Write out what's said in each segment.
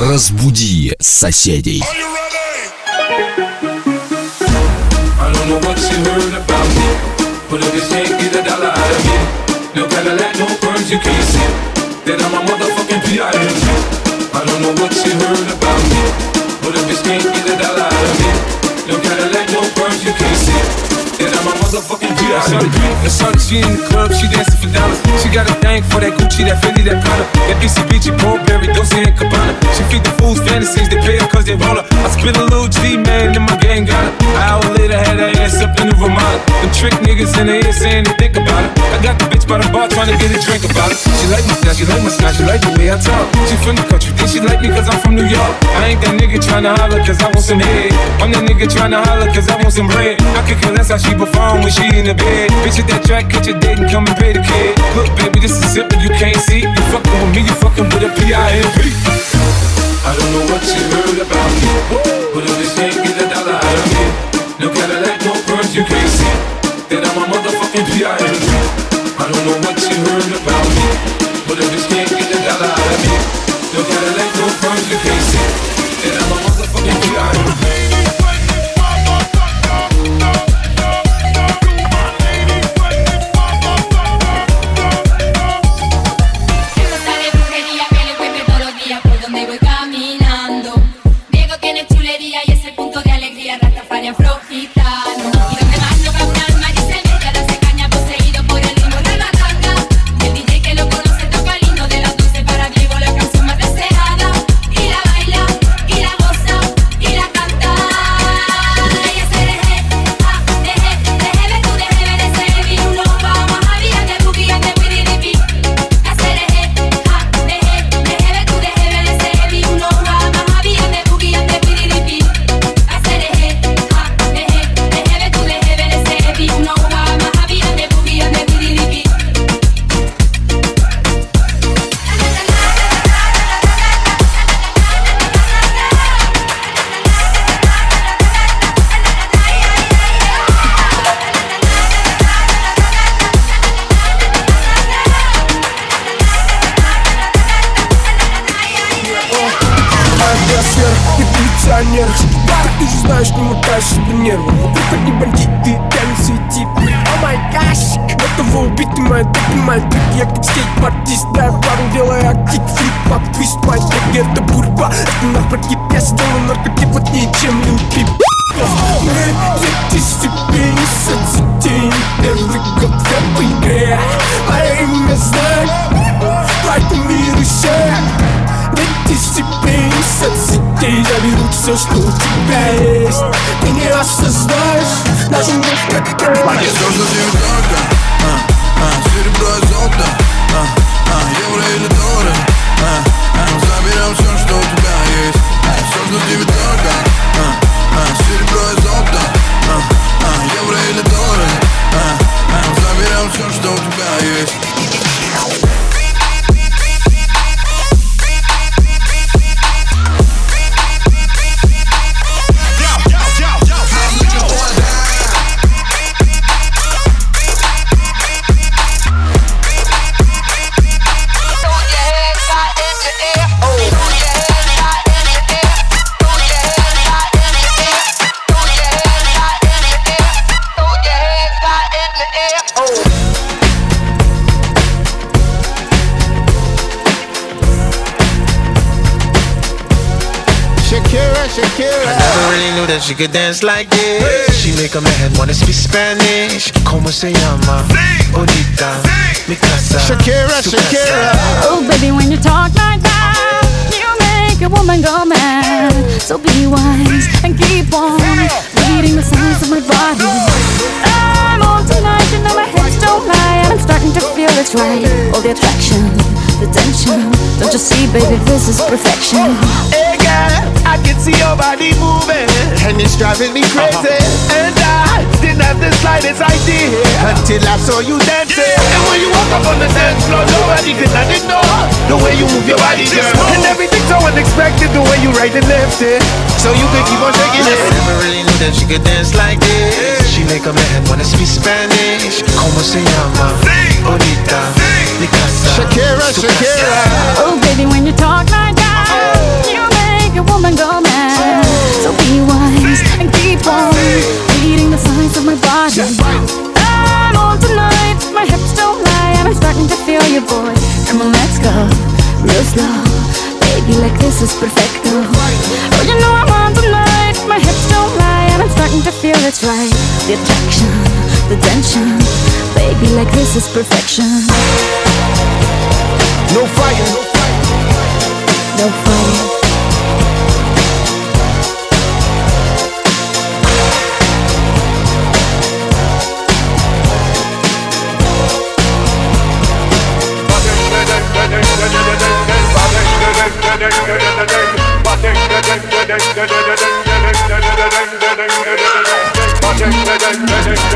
Разбуди соседей. Then I'm a motherfucking P.I.M.G. I don't know what she heard about me But if this can't get a dollar out of me No Cadillac, no perms, you can't see And I'm a motherfucking G. I saw the G in the sun, she in the club, she dancing for dollars. She got a thing for that Gucci, that Fendi, that Prada, that BCBG, Burberry, Dolce and Cabana. She feed the fools fantasies, they pay her cause they roll her. I spit a little G, man, and my gang got her. An hour later, had her ass up in the Ramada. Them trick niggas in the air saying they think about it. I got the bitch by the bar trying to get a drink about it. She like my style, she like my style, she like the way I talk. She from the country, think she like me cause I'm from New York. I ain't that nigga trying to holler cause I want some head. I'm that nigga trying to holler cause I want some bread. I can care less how she keep her phone when she in the bed. Bitch, that track, catch your date and come and pay the kid. Look, baby, this is simple, you can't see. You fucking with me, you fucking with a I P-I-M-P. I don't know what you heard about me, but if this ain't get a dollar out of me, no Cadillac, no perms, you can't see that I'm a motherfucking I I don't know what you heard about. здесь дай пару, делая кикфлип Под твист, мой триггер, это бурба Это наркотип, я сделал наркотип Вот ничем не убит Найдите себе не день Первый год я в игре Мое имя знак Поэтому мир еще Найдите себе день я беру все, что у тебя есть Ты не осознаешь Даже не как Подъезд нужно звезда а, Серебро и золото, а, а, евро или доллары а, а, ну Заберем все, что у тебя есть а, Все, что тебе дорого а, а, Серебро и золото Shakira. I never really knew that she could dance like this. Hey. She make a man wanna speak Spanish. Como se llama? Sí. Bonita. Sí. Mi casa. Shakira, Shakira. Casa. Oh, baby, when you talk like that, you make a woman go mad. So be wise and keep on reading the signs of my body. I'm on tonight, you know my hips don't lie. I'm starting to feel it's right. All the attraction, the tension. Don't you see, baby, this is perfection. Hey, girl see your body moving, and it's driving me crazy. Uh-huh. And I didn't have the slightest idea until I saw you dancing. Yeah. And when you walk up on the dance floor, nobody could not ignore the way you move your body, girl. And everything's so unexpected, the way you right and left it, so you can keep on shaking it. I never really knew that she could dance like this. She make a man wanna speak Spanish. Como se llama? Sí. Bonita. Sí. Shakira, Shakira. Oh, baby, when you talk like that, you make a woman go. So be wise and keep on reading the signs of my body. I'm on tonight, my hips don't lie, and I'm starting to feel you, boy. Come on, let's go, real slow. Baby, like this is perfecto. Oh, you know I'm on tonight, my hips don't lie, and I'm starting to feel it's right. The attraction, the tension, baby, like this is perfection. No fighting, no fighting, no fighting.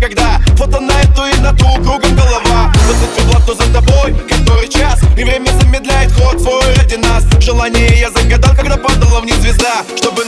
никогда Фото на эту и на ту, кругом голова вот за тюбла, то за тобой, который час И время замедляет ход свой ради нас Желание я загадал, когда падала в вниз звезда Чтобы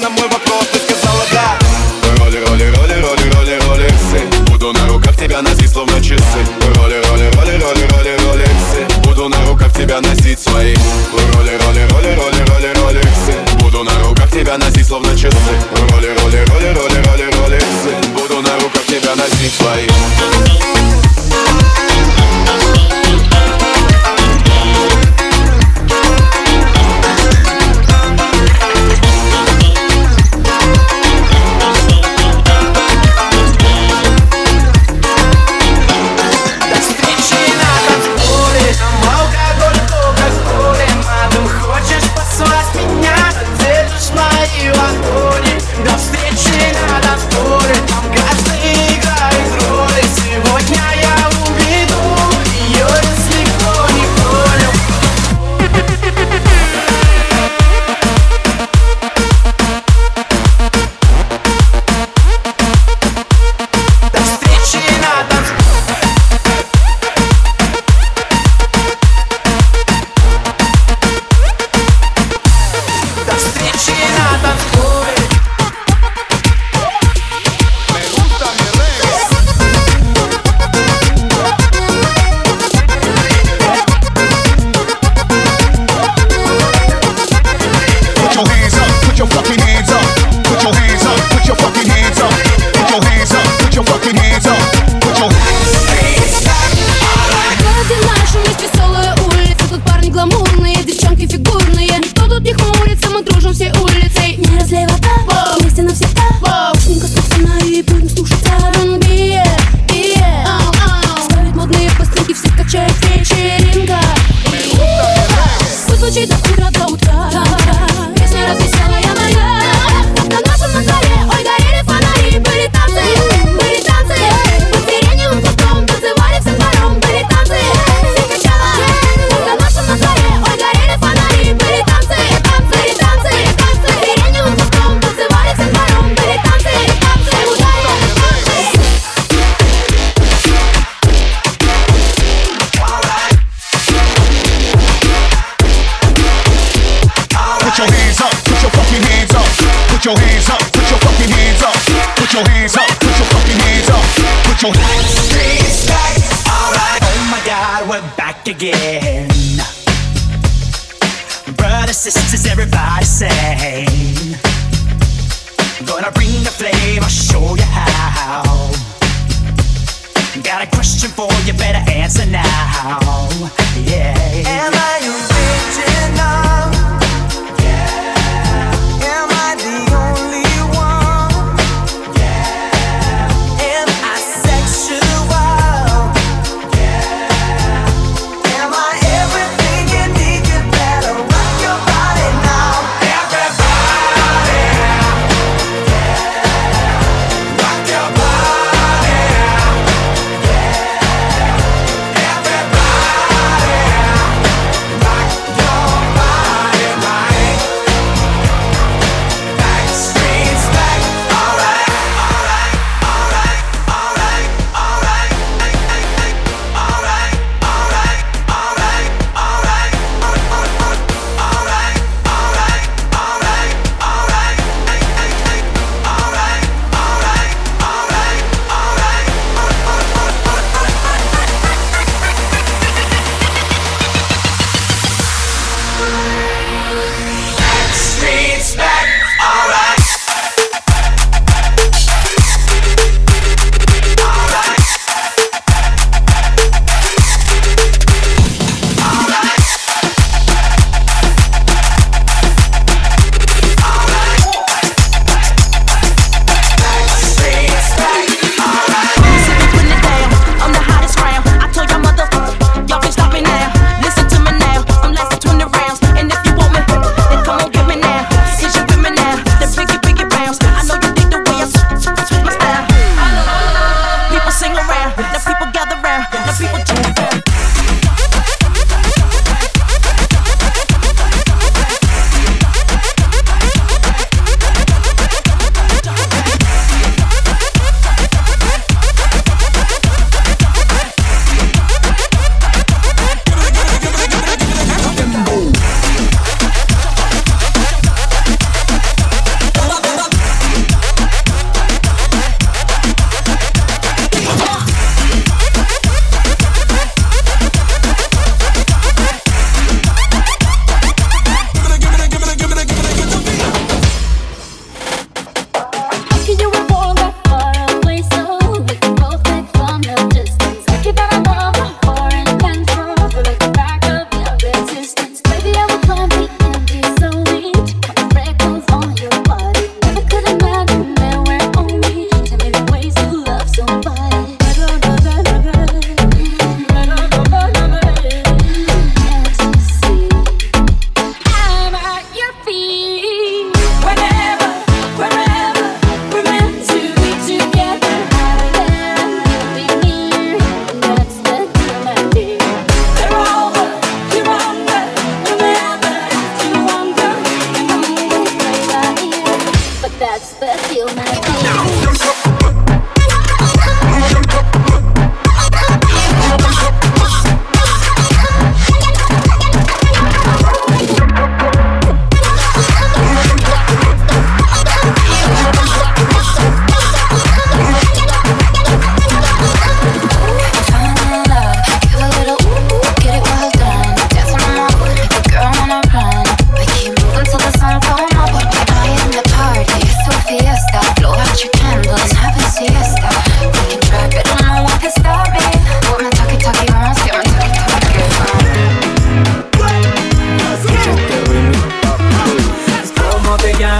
your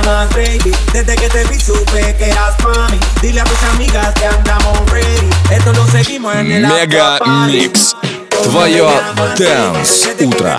llaman Freddy Desde que te vi supe que eras Dile a tus amigas que andamos ready Esto lo seguimos en el Mega Mix Твое Dance Утро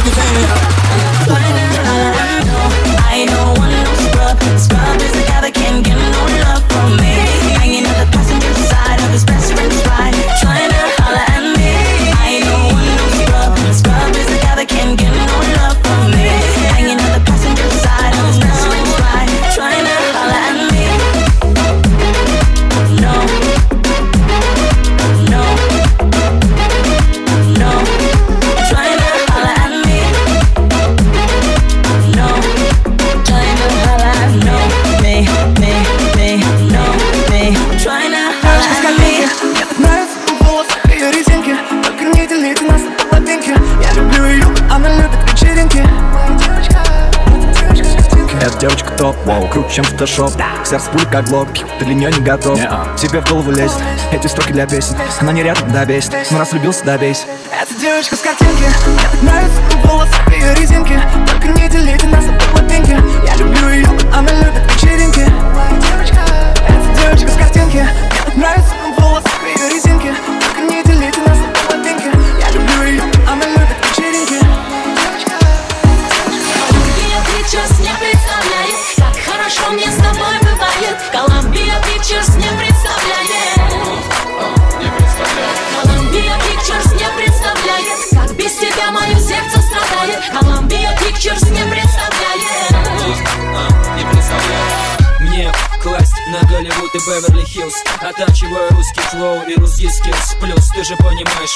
чем фотошоп Сердце пуль как глок, ты для нее не готов Тебе в голову лезет, эти строки для песен Она не рядом, да бесит, но раз влюбился, да бесит Эта девочка с картинки, мне так нравится, волосы и резинки Только не делите нас, а деньги Я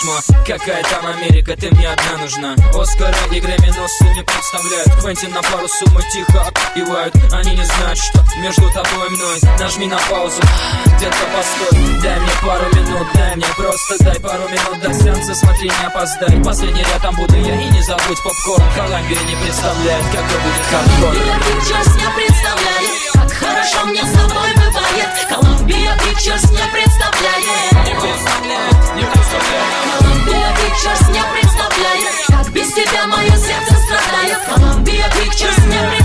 письма Какая там Америка, ты мне одна нужна Оскара и Грэмми-носы не представляют Квентин на пару суммы тихо обивают Они не знают, что между тобой и мной Нажми на паузу, где-то постой Дай мне пару минут, дай мне просто дай пару минут До сеанса смотри, не опоздай Последний ряд там буду я и не забудь попкорн Колумбия не представляет, это будет хардкор Я сейчас не представляю Хорошо мне с тобой бывает Колумбия Pictures не представляет Не представляет, Колумбия Pictures не представляет Как без тебя мое сердце страдает Колумбия Pictures не представляет